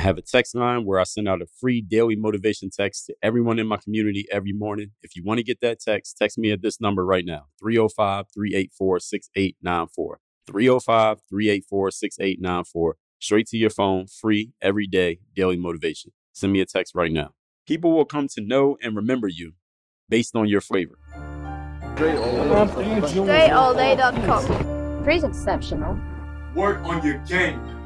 I have a text line where I send out a free daily motivation text to everyone in my community every morning. If you want to get that text, text me at this number right now 305 384 6894. 305 384 6894. Straight to your phone, free, every day, daily motivation. Send me a text right now. People will come to know and remember you based on your flavor. DreAllDay.com. Free's exceptional. Work on your game.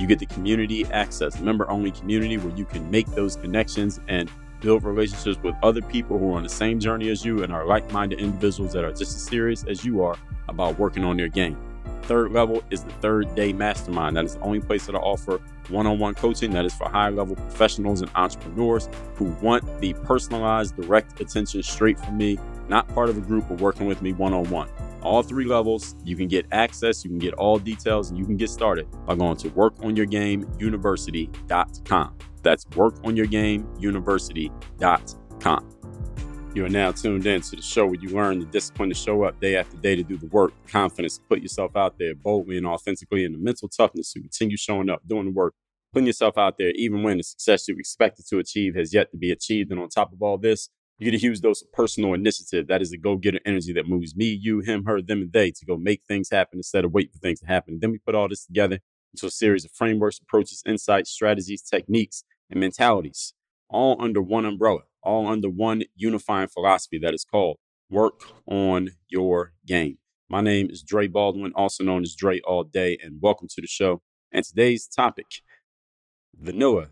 you get the community access, member only community where you can make those connections and build relationships with other people who are on the same journey as you and are like minded individuals that are just as serious as you are about working on their game. Third level is the third day mastermind. That is the only place that I offer one on one coaching that is for high level professionals and entrepreneurs who want the personalized, direct attention straight from me, not part of a group, but working with me one on one all three levels. You can get access, you can get all details, and you can get started by going to workonyourgameuniversity.com. That's workonyourgameuniversity.com. You are now tuned in to the show where you learn the discipline to show up day after day to do the work, confidence to put yourself out there boldly and authentically, and the mental toughness to continue showing up, doing the work, putting yourself out there, even when the success you expected to achieve has yet to be achieved. And on top of all this, you get a huge dose of personal initiative. That is the go getter energy that moves me, you, him, her, them, and they to go make things happen instead of wait for things to happen. Then we put all this together into a series of frameworks, approaches, insights, strategies, techniques, and mentalities, all under one umbrella, all under one unifying philosophy that is called work on your game. My name is Dre Baldwin, also known as Dre All Day, and welcome to the show. And today's topic vanilla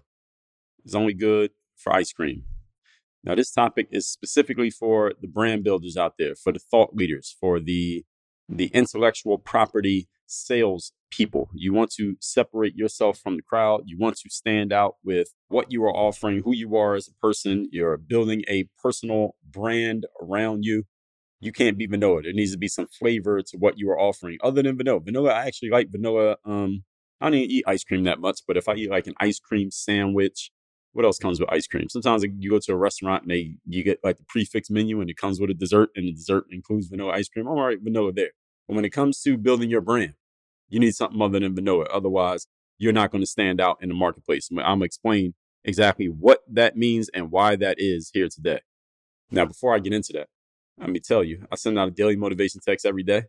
is only good for ice cream. Now, this topic is specifically for the brand builders out there, for the thought leaders, for the the intellectual property sales people. You want to separate yourself from the crowd. You want to stand out with what you are offering, who you are as a person. You're building a personal brand around you. You can't be vanilla. There needs to be some flavor to what you are offering other than vanilla. Vanilla, I actually like vanilla. Um, I don't even eat ice cream that much, but if I eat like an ice cream sandwich, what else comes with ice cream? Sometimes you go to a restaurant and they you get like the prix fixe menu and it comes with a dessert and the dessert includes vanilla ice cream. I'm all right, vanilla there. But when it comes to building your brand, you need something other than vanilla. Otherwise, you're not going to stand out in the marketplace. I'm going to explain exactly what that means and why that is here today. Now, before I get into that, let me tell you, I send out a daily motivation text every day.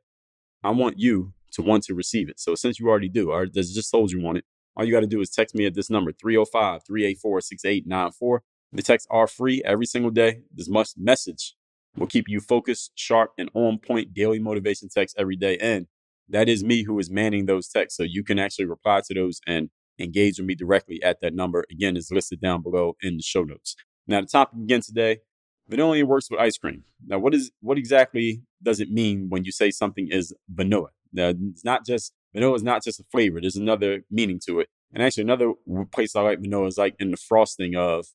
I want you to want to receive it. So since you already do, I just told you want it, all you got to do is text me at this number 305 384 6894. The texts are free every single day. This must message will keep you focused, sharp, and on point daily motivation text every day. And that is me who is manning those texts. So you can actually reply to those and engage with me directly at that number. Again, is listed down below in the show notes. Now, the topic again today vanilla works with ice cream. Now, what is what exactly does it mean when you say something is vanilla? Now, it's not just vanilla is not just a flavor. There's another meaning to it. And actually, another place I like vanilla is like in the frosting of.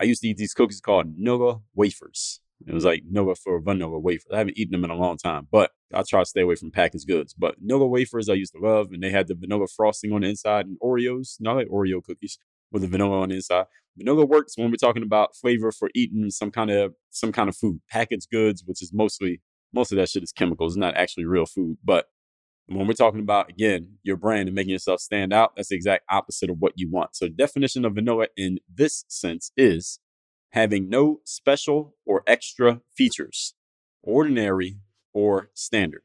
I used to eat these cookies called Nilla wafers. It was like Nilla for vanilla wafers. I haven't eaten them in a long time, but I try to stay away from packaged goods. But Nilla wafers I used to love, and they had the vanilla frosting on the inside and Oreos. Not like Oreo cookies with the vanilla on the inside. Vanilla works when we're talking about flavor for eating some kind of some kind of food. Packaged goods, which is mostly most of that shit is chemicals, not actually real food. But When we're talking about, again, your brand and making yourself stand out, that's the exact opposite of what you want. So, the definition of vanilla in this sense is having no special or extra features, ordinary or standard.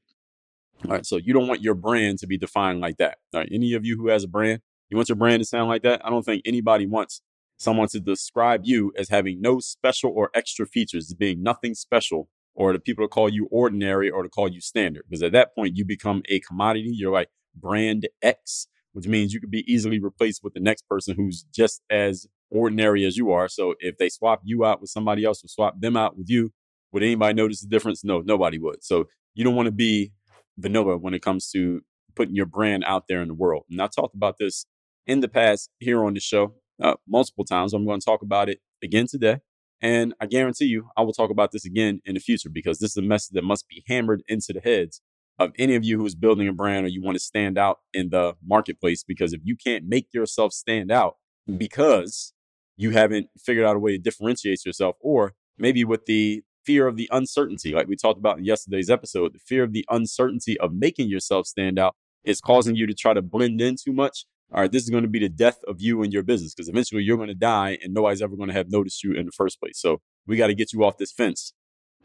All right. So, you don't want your brand to be defined like that. All right. Any of you who has a brand, you want your brand to sound like that? I don't think anybody wants someone to describe you as having no special or extra features, being nothing special or the people to call you ordinary or to call you standard. Because at that point, you become a commodity. You're like brand X, which means you could be easily replaced with the next person who's just as ordinary as you are. So if they swap you out with somebody else or swap them out with you, would anybody notice the difference? No, nobody would. So you don't want to be vanilla when it comes to putting your brand out there in the world. And I talked about this in the past here on the show uh, multiple times. I'm going to talk about it again today. And I guarantee you, I will talk about this again in the future because this is a message that must be hammered into the heads of any of you who is building a brand or you want to stand out in the marketplace. Because if you can't make yourself stand out because you haven't figured out a way to differentiate yourself, or maybe with the fear of the uncertainty, like we talked about in yesterday's episode, the fear of the uncertainty of making yourself stand out is causing you to try to blend in too much all right, this is going to be the death of you and your business because eventually you're going to die and nobody's ever going to have noticed you in the first place. So we got to get you off this fence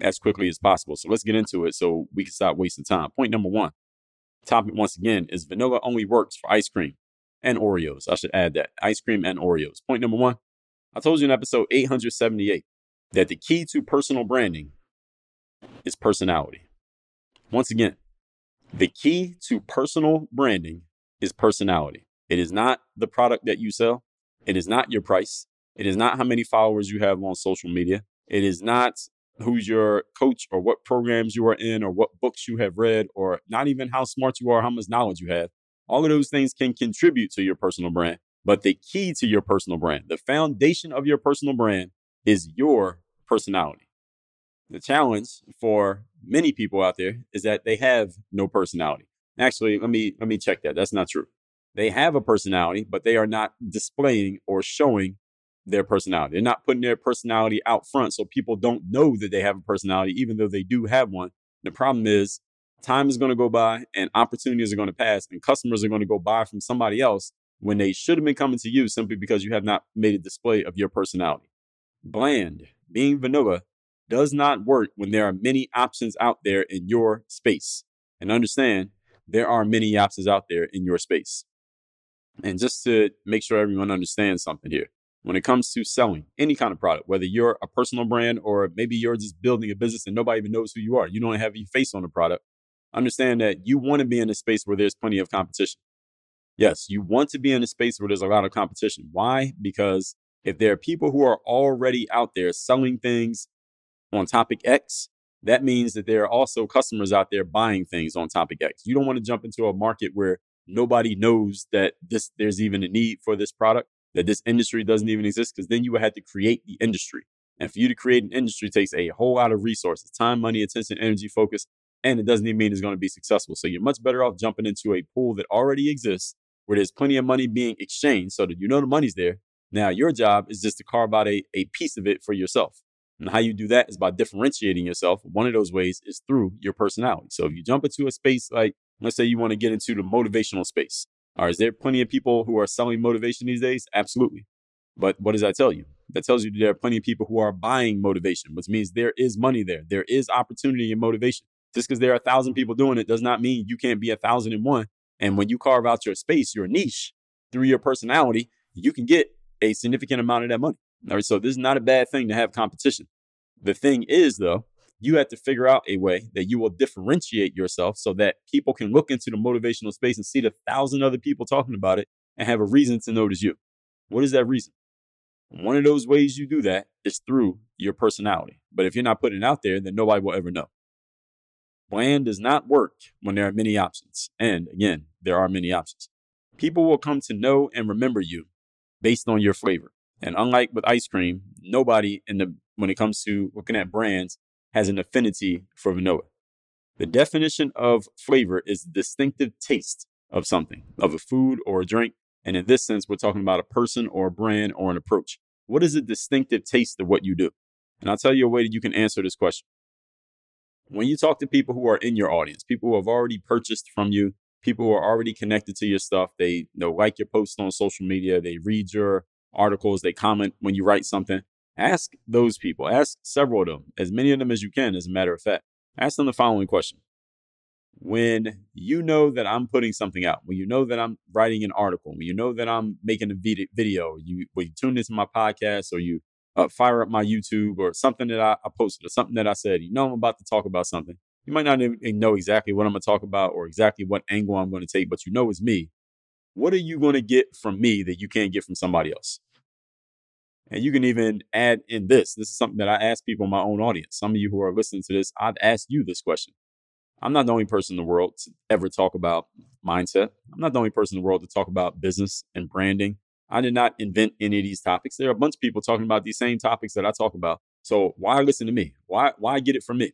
as quickly as possible. So let's get into it so we can stop wasting time. Point number one topic once again is vanilla only works for ice cream and Oreos. I should add that ice cream and Oreos. Point number one I told you in episode 878 that the key to personal branding is personality. Once again, the key to personal branding is personality. It is not the product that you sell. It is not your price. It is not how many followers you have on social media. It is not who's your coach or what programs you are in or what books you have read or not even how smart you are, how much knowledge you have. All of those things can contribute to your personal brand. But the key to your personal brand, the foundation of your personal brand is your personality. The challenge for many people out there is that they have no personality. Actually, let me let me check that. That's not true. They have a personality, but they are not displaying or showing their personality. They're not putting their personality out front so people don't know that they have a personality, even though they do have one. The problem is time is going to go by and opportunities are going to pass and customers are going to go buy from somebody else when they should have been coming to you simply because you have not made a display of your personality. Bland, being vanilla, does not work when there are many options out there in your space. And understand, there are many options out there in your space. And just to make sure everyone understands something here, when it comes to selling any kind of product, whether you're a personal brand or maybe you're just building a business and nobody even knows who you are, you don't have your face on the product, understand that you want to be in a space where there's plenty of competition. Yes, you want to be in a space where there's a lot of competition. Why? Because if there are people who are already out there selling things on topic X, that means that there are also customers out there buying things on topic X. You don't want to jump into a market where nobody knows that this there's even a need for this product, that this industry doesn't even exist, because then you would have to create the industry. And for you to create an industry takes a whole lot of resources, time, money, attention, energy, focus, and it doesn't even mean it's going to be successful. So you're much better off jumping into a pool that already exists where there's plenty of money being exchanged so that you know the money's there. Now your job is just to carve out a, a piece of it for yourself. And how you do that is by differentiating yourself. One of those ways is through your personality. So if you jump into a space like Let's say you want to get into the motivational space. All right, is there plenty of people who are selling motivation these days? Absolutely. But what does that tell you? That tells you there are plenty of people who are buying motivation, which means there is money there. There is opportunity in motivation. Just because there are a thousand people doing it does not mean you can't be a thousand and one. And when you carve out your space, your niche through your personality, you can get a significant amount of that money. All right, so this is not a bad thing to have competition. The thing is, though, you have to figure out a way that you will differentiate yourself so that people can look into the motivational space and see the thousand other people talking about it and have a reason to notice you. What is that reason? One of those ways you do that is through your personality. But if you're not putting it out there, then nobody will ever know. Bland does not work when there are many options. And again, there are many options. People will come to know and remember you based on your flavor. And unlike with ice cream, nobody in the when it comes to looking at brands has an affinity for vanilla. The definition of flavor is the distinctive taste of something, of a food or a drink. And in this sense, we're talking about a person or a brand or an approach. What is the distinctive taste of what you do? And I'll tell you a way that you can answer this question. When you talk to people who are in your audience, people who have already purchased from you, people who are already connected to your stuff. They know like your posts on social media. They read your articles. They comment when you write something. Ask those people. Ask several of them, as many of them as you can. As a matter of fact, ask them the following question: When you know that I'm putting something out, when you know that I'm writing an article, when you know that I'm making a vid- video, you when you tune into my podcast or you uh, fire up my YouTube or something that I, I posted or something that I said, you know I'm about to talk about something. You might not even know exactly what I'm going to talk about or exactly what angle I'm going to take, but you know it's me. What are you going to get from me that you can't get from somebody else? And you can even add in this. This is something that I ask people in my own audience. Some of you who are listening to this, I'd ask you this question. I'm not the only person in the world to ever talk about mindset. I'm not the only person in the world to talk about business and branding. I did not invent any of these topics. There are a bunch of people talking about these same topics that I talk about. So why listen to me? Why why get it from me?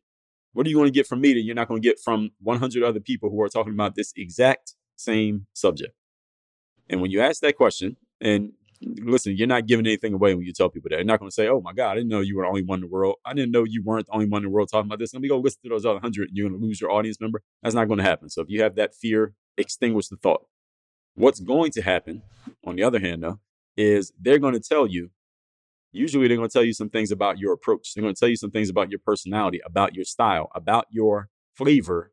What are you going to get from me that you're not going to get from 100 other people who are talking about this exact same subject? And when you ask that question, and listen, you're not giving anything away when you tell people that. You're not going to say, "Oh my God, I didn't know you were the only one in the world. I didn't know you weren't the only one in the world talking about this. Let me go listen to those other hundred, and you're going to lose your audience member." That's not going to happen. So if you have that fear, extinguish the thought. What's going to happen, on the other hand, though, is they're going to tell you, usually they're going to tell you some things about your approach. They're going to tell you some things about your personality, about your style, about your flavor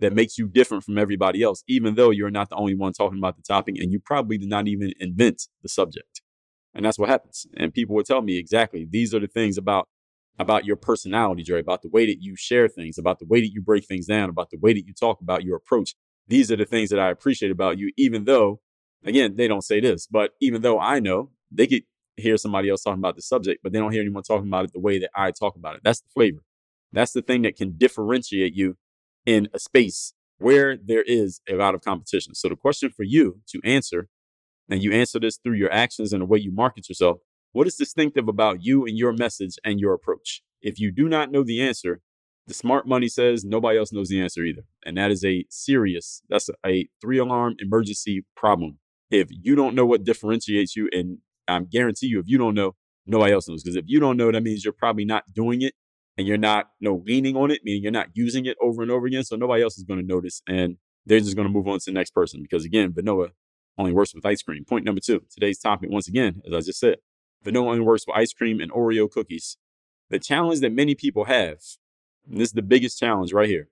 that makes you different from everybody else, even though you're not the only one talking about the topic and you probably did not even invent the subject. And that's what happens. And people will tell me exactly these are the things about about your personality, Jerry, about the way that you share things, about the way that you break things down, about the way that you talk about your approach. These are the things that I appreciate about you, even though Again, they don't say this, but even though I know they could hear somebody else talking about the subject, but they don't hear anyone talking about it the way that I talk about it. That's the flavor. That's the thing that can differentiate you in a space where there is a lot of competition. So the question for you to answer, and you answer this through your actions and the way you market yourself, what is distinctive about you and your message and your approach? If you do not know the answer, the smart money says nobody else knows the answer either. And that is a serious, that's a, a three alarm emergency problem if you don't know what differentiates you, and I guarantee you, if you don't know, nobody else knows. Because if you don't know, that means you're probably not doing it and you're not you know, leaning on it, meaning you're not using it over and over again. So nobody else is going to notice. And they're just going to move on to the next person. Because again, vanilla only works with ice cream. Point number two, today's topic, once again, as I just said, vanilla only works with ice cream and Oreo cookies. The challenge that many people have, and this is the biggest challenge right here,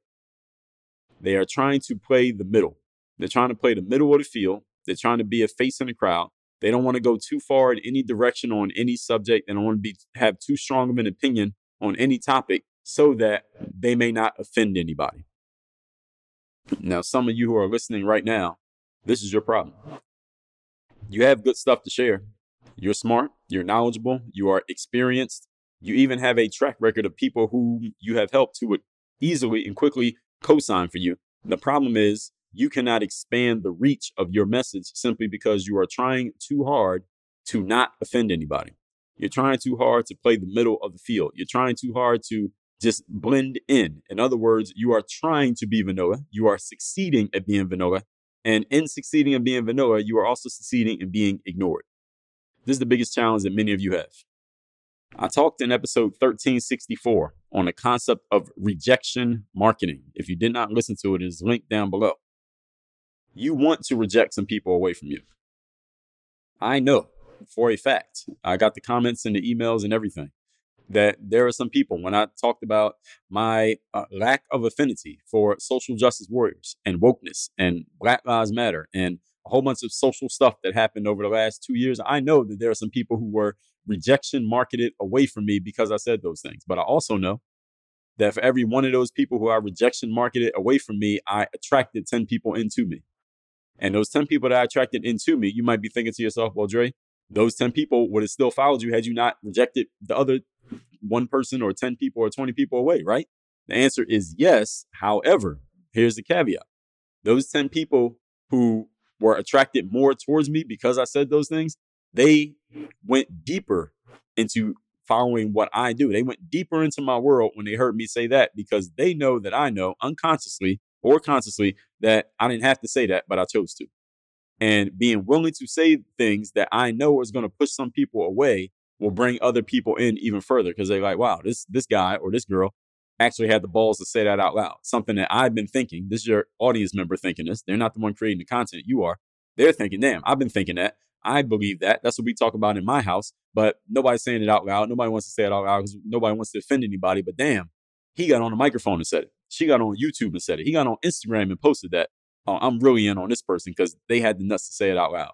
they are trying to play the middle. They're trying to play the middle of the field they're trying to be a face in the crowd. They don't want to go too far in any direction on any subject. They don't want to be have too strong of an opinion on any topic so that they may not offend anybody. Now, some of you who are listening right now, this is your problem. You have good stuff to share. You're smart, you're knowledgeable, you are experienced. You even have a track record of people who you have helped who would easily and quickly co sign for you. The problem is you cannot expand the reach of your message simply because you are trying too hard to not offend anybody. You're trying too hard to play the middle of the field. You're trying too hard to just blend in. In other words, you are trying to be vanilla. You are succeeding at being vanilla. And in succeeding at being vanilla, you are also succeeding in being ignored. This is the biggest challenge that many of you have. I talked in episode 1364 on the concept of rejection marketing. If you did not listen to it, it is linked down below you want to reject some people away from you. I know for a fact, I got the comments and the emails and everything that there are some people when I talked about my uh, lack of affinity for social justice warriors and wokeness and Black Lives Matter and a whole bunch of social stuff that happened over the last two years. I know that there are some people who were rejection marketed away from me because I said those things. But I also know that for every one of those people who are rejection marketed away from me, I attracted 10 people into me. And those 10 people that I attracted into me, you might be thinking to yourself, well, Dre, those 10 people would have still followed you had you not rejected the other one person or 10 people or 20 people away, right? The answer is yes. However, here's the caveat those 10 people who were attracted more towards me because I said those things, they went deeper into following what I do. They went deeper into my world when they heard me say that because they know that I know unconsciously or consciously that I didn't have to say that, but I chose to. And being willing to say things that I know is going to push some people away will bring other people in even further because they're like, wow, this this guy or this girl actually had the balls to say that out loud. Something that I've been thinking. This is your audience member thinking this. They're not the one creating the content. You are. They're thinking, damn, I've been thinking that. I believe that. That's what we talk about in my house. But nobody's saying it out loud. Nobody wants to say it out loud because nobody wants to offend anybody. But damn, he got on the microphone and said it. She got on YouTube and said it. He got on Instagram and posted that. Oh, I'm really in on this person because they had the nuts to say it out loud.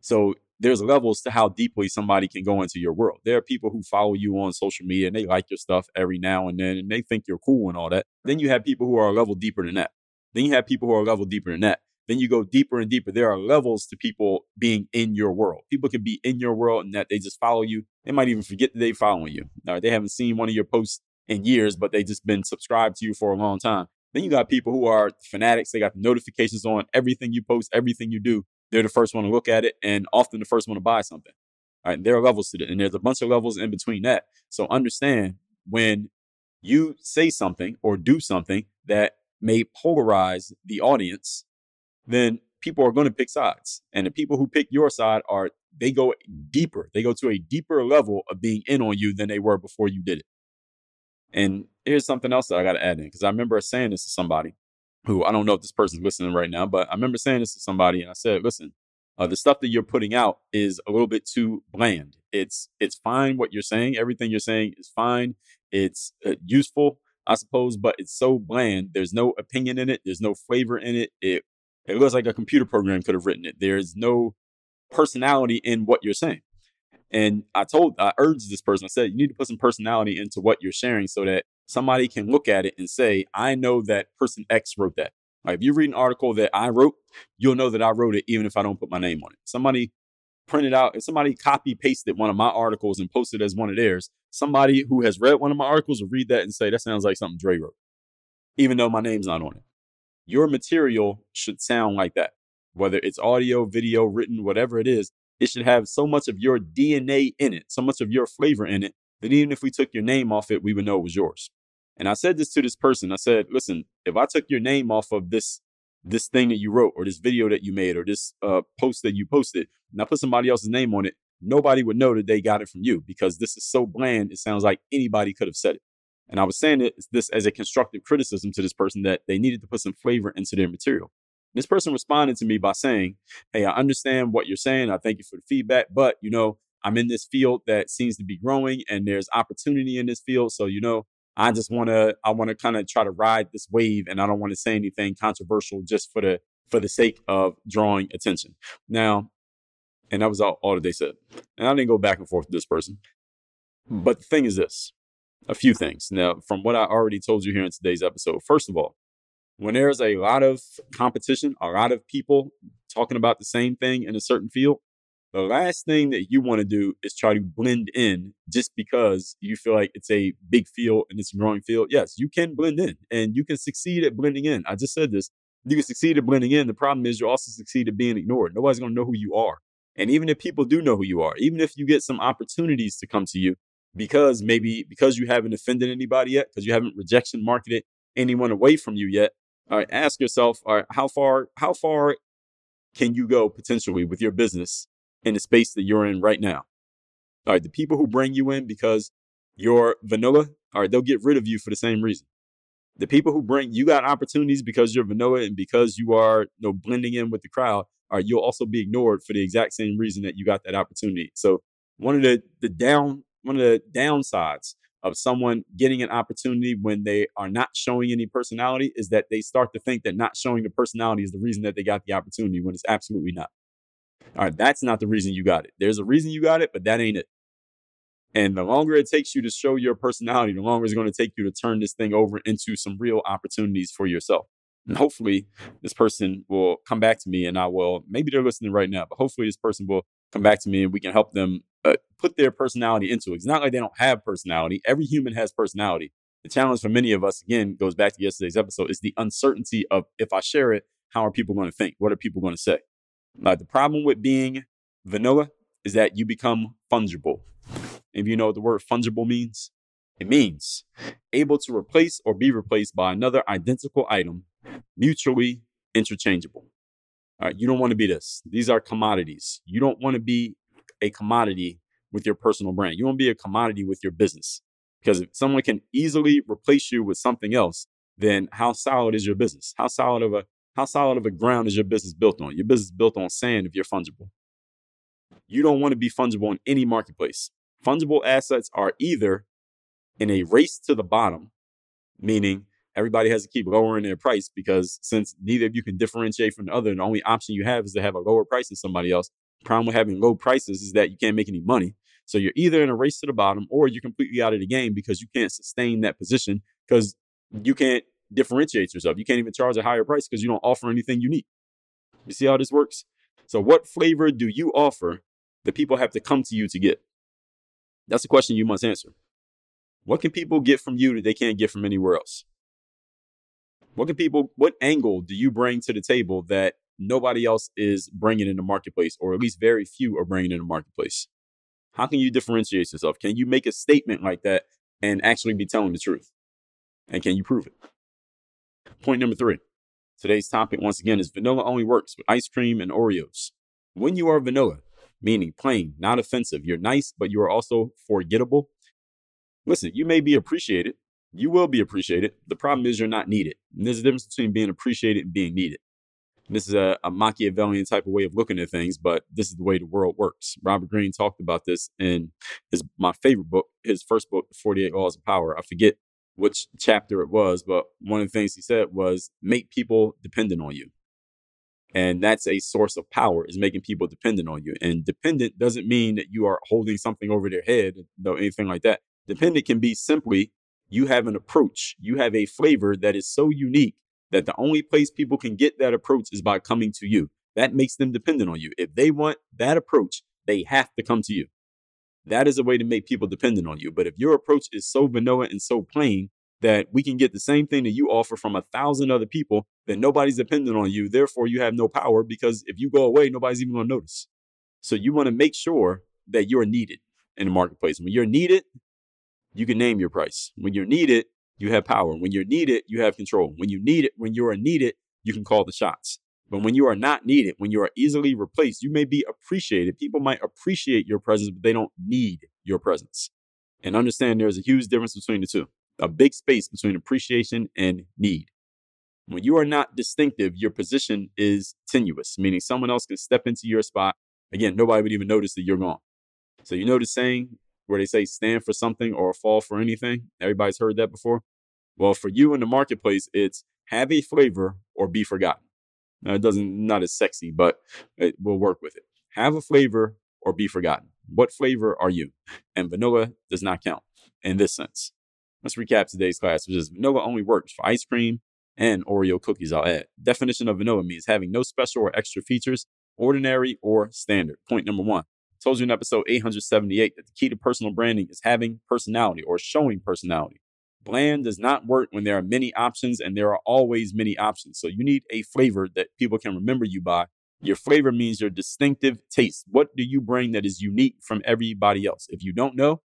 So there's levels to how deeply somebody can go into your world. There are people who follow you on social media and they like your stuff every now and then and they think you're cool and all that. Then you have people who are a level deeper than that. Then you have people who are a level deeper than that. Then you go deeper and deeper. There are levels to people being in your world. People can be in your world and that they just follow you. They might even forget that they're following you. They haven't seen one of your posts in years, but they just been subscribed to you for a long time. Then you got people who are fanatics. They got notifications on everything you post, everything you do. They're the first one to look at it and often the first one to buy something. All right, there are levels to it, and there's a bunch of levels in between that. So understand when you say something or do something that may polarize the audience, then people are going to pick sides. And the people who pick your side are they go deeper. They go to a deeper level of being in on you than they were before you did it. And here's something else that I got to add in because I remember saying this to somebody who I don't know if this person's listening right now, but I remember saying this to somebody and I said, listen, uh, the stuff that you're putting out is a little bit too bland. It's it's fine what you're saying. Everything you're saying is fine. It's uh, useful, I suppose, but it's so bland. There's no opinion in it. There's no flavor in it. It it looks like a computer program could have written it. There's no personality in what you're saying. And I told, I urged this person, I said, you need to put some personality into what you're sharing so that somebody can look at it and say, I know that person X wrote that. Like if you read an article that I wrote, you'll know that I wrote it even if I don't put my name on it. Somebody printed out, if somebody copy pasted one of my articles and posted as one of theirs, somebody who has read one of my articles will read that and say, that sounds like something Dre wrote, even though my name's not on it. Your material should sound like that, whether it's audio, video, written, whatever it is. It should have so much of your DNA in it, so much of your flavor in it, that even if we took your name off it, we would know it was yours. And I said this to this person. I said, listen, if I took your name off of this this thing that you wrote or this video that you made or this uh, post that you posted, and I put somebody else's name on it, nobody would know that they got it from you because this is so bland. It sounds like anybody could have said it. And I was saying this as a constructive criticism to this person that they needed to put some flavor into their material. This person responded to me by saying, Hey, I understand what you're saying. I thank you for the feedback, but you know, I'm in this field that seems to be growing and there's opportunity in this field. So, you know, I just want to, I want to kind of try to ride this wave and I don't want to say anything controversial just for the, for the sake of drawing attention. Now, and that was all, all that they said. And I didn't go back and forth with this person. But the thing is this a few things. Now, from what I already told you here in today's episode, first of all, when there's a lot of competition, a lot of people talking about the same thing in a certain field, the last thing that you want to do is try to blend in just because you feel like it's a big field and it's a growing field. Yes, you can blend in and you can succeed at blending in. I just said this. You can succeed at blending in. The problem is you also succeed at being ignored. Nobody's going to know who you are. And even if people do know who you are, even if you get some opportunities to come to you because maybe because you haven't offended anybody yet, because you haven't rejection marketed anyone away from you yet, all right, ask yourself, all right, how far, how far can you go potentially with your business in the space that you're in right now. All right, the people who bring you in because you're vanilla, all right, they'll get rid of you for the same reason. The people who bring you got opportunities because you're vanilla and because you are you know blending in with the crowd, all right, you'll also be ignored for the exact same reason that you got that opportunity. So one of the the down one of the downsides of someone getting an opportunity when they are not showing any personality is that they start to think that not showing the personality is the reason that they got the opportunity when it's absolutely not. All right, that's not the reason you got it. There's a reason you got it, but that ain't it. And the longer it takes you to show your personality, the longer it's going to take you to turn this thing over into some real opportunities for yourself. And hopefully, this person will come back to me and I will, maybe they're listening right now, but hopefully, this person will come back to me and we can help them uh, put their personality into it. It's not like they don't have personality. Every human has personality. The challenge for many of us, again, goes back to yesterday's episode, is the uncertainty of if I share it, how are people going to think? What are people going to say? Now, the problem with being vanilla is that you become fungible. If you know what the word fungible means, it means able to replace or be replaced by another identical item, mutually interchangeable. All right, you don't want to be this. These are commodities. You don't want to be a commodity with your personal brand. You want to be a commodity with your business. Because if someone can easily replace you with something else, then how solid is your business? How solid of a how solid of a ground is your business built on? Your business is built on sand if you're fungible. You don't want to be fungible in any marketplace. Fungible assets are either in a race to the bottom, meaning everybody has to keep lowering their price because since neither of you can differentiate from the other, the only option you have is to have a lower price than somebody else. problem with having low prices is that you can't make any money. So you're either in a race to the bottom or you're completely out of the game because you can't sustain that position because you can't differentiate yourself. You can't even charge a higher price because you don't offer anything unique. You see how this works? So, what flavor do you offer that people have to come to you to get? That's a question you must answer. What can people get from you that they can't get from anywhere else? What can people, what angle do you bring to the table that nobody else is bringing in the marketplace, or at least very few are bringing in the marketplace? How can you differentiate yourself? Can you make a statement like that and actually be telling the truth? And can you prove it? Point number three. Today's topic, once again, is vanilla only works with ice cream and Oreos. When you are vanilla, meaning plain, not offensive, you're nice, but you are also forgettable. Listen, you may be appreciated. You will be appreciated. The problem is you're not needed. And there's a difference between being appreciated and being needed. This is a, a, Machiavellian type of way of looking at things, but this is the way the world works. Robert Greene talked about this in his my favorite book, his first book, 48 Laws of Power. I forget which chapter it was, but one of the things he said was make people dependent on you. And that's a source of power is making people dependent on you. And dependent doesn't mean that you are holding something over their head, or anything like that. Mm-hmm. Dependent can be simply you have an approach, you have a flavor that is so unique that the only place people can get that approach is by coming to you. That makes them dependent on you. If they want that approach, they have to come to you. That is a way to make people dependent on you. But if your approach is so vanilla and so plain that we can get the same thing that you offer from a thousand other people, then nobody's dependent on you. Therefore, you have no power because if you go away, nobody's even going to notice. So you want to make sure that you're needed in the marketplace. When you're needed, you can name your price. When you're needed, you have power. When you're needed, you have control. When you need it, when you are needed, you can call the shots. But when you are not needed, when you are easily replaced, you may be appreciated. People might appreciate your presence, but they don't need your presence. And understand there's a huge difference between the two, a big space between appreciation and need. When you are not distinctive, your position is tenuous, meaning someone else can step into your spot. Again, nobody would even notice that you're gone. So you know the saying where they say stand for something or fall for anything? Everybody's heard that before. Well, for you in the marketplace, it's have a flavor or be forgotten. Now, it doesn't not as sexy, but it will work with it. Have a flavor or be forgotten. What flavor are you? And vanilla does not count in this sense. Let's recap today's class, which is vanilla only works for ice cream and Oreo cookies. I'll add. Definition of vanilla means having no special or extra features, ordinary or standard. Point number one. Told you in episode 878 that the key to personal branding is having personality or showing personality. Bland does not work when there are many options and there are always many options. So you need a flavor that people can remember you by. Your flavor means your distinctive taste. What do you bring that is unique from everybody else? If you don't know,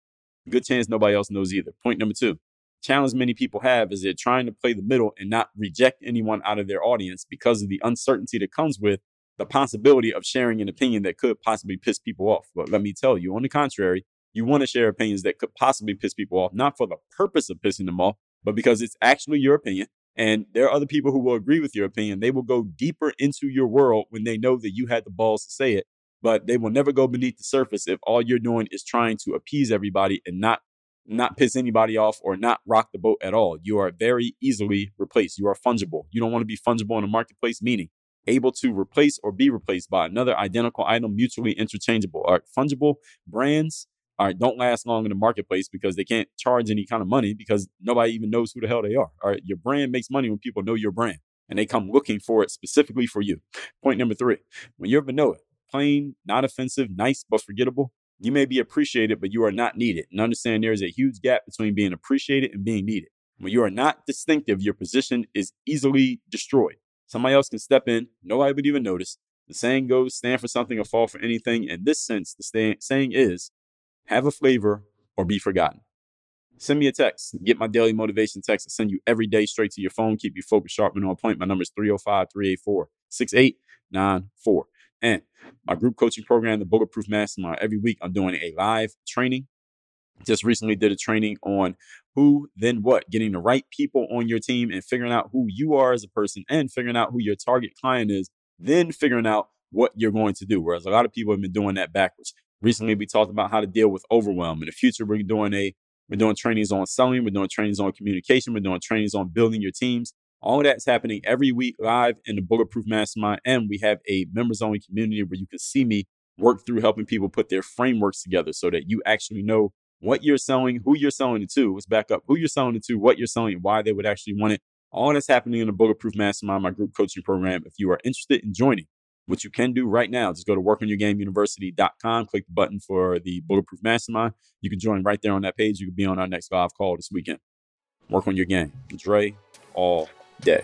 good chance nobody else knows either. Point number two challenge many people have is they're trying to play the middle and not reject anyone out of their audience because of the uncertainty that comes with the possibility of sharing an opinion that could possibly piss people off. But let me tell you, on the contrary, you want to share opinions that could possibly piss people off, not for the purpose of pissing them off, but because it's actually your opinion. And there are other people who will agree with your opinion. They will go deeper into your world when they know that you had the balls to say it, but they will never go beneath the surface if all you're doing is trying to appease everybody and not not piss anybody off or not rock the boat at all. You are very easily replaced. You are fungible. You don't want to be fungible in the marketplace, meaning able to replace or be replaced by another identical item, mutually interchangeable. All right, fungible brands all right, don't last long in the marketplace because they can't charge any kind of money because nobody even knows who the hell they are. All right, your brand makes money when people know your brand and they come looking for it specifically for you. Point number three when you're vanilla, plain, not offensive, nice, but forgettable, you may be appreciated, but you are not needed. And understand there is a huge gap between being appreciated and being needed. When you are not distinctive, your position is easily destroyed. Somebody else can step in, nobody would even notice. The saying goes, stand for something or fall for anything. In this sense, the saying is, have a flavor, or be forgotten. Send me a text. Get my daily motivation text. I send you every day straight to your phone. Keep you focused, sharp, and on point. My number is 305 384 6894. And my group coaching program, the Bulletproof Mastermind, every week I'm doing a live training Just recently did a training on who, then what, getting the right people on your team and figuring out who you are as a person and figuring out who your target client is, then figuring out what you're going to do. Whereas a lot of people have been doing that backwards. Recently, we talked about how to deal with overwhelm. In the future, we're doing a we're doing trainings on selling, we're doing trainings on communication, we're doing trainings on building your teams. All that's happening every week live in the Bulletproof Mastermind. And we have a members only community where you can see me work through helping people put their frameworks together so that you actually know what you're selling, who you're selling it to. Let's back up who you're selling it to, what you're selling, why they would actually want it. All that's happening in the Bulletproof Mastermind, my group coaching program. If you are interested in joining, what you can do right now, just go to workonyourgameuniversity.com, click the button for the Bulletproof Mastermind. You can join right there on that page. You can be on our next live call this weekend. Work on your game. Dre all day.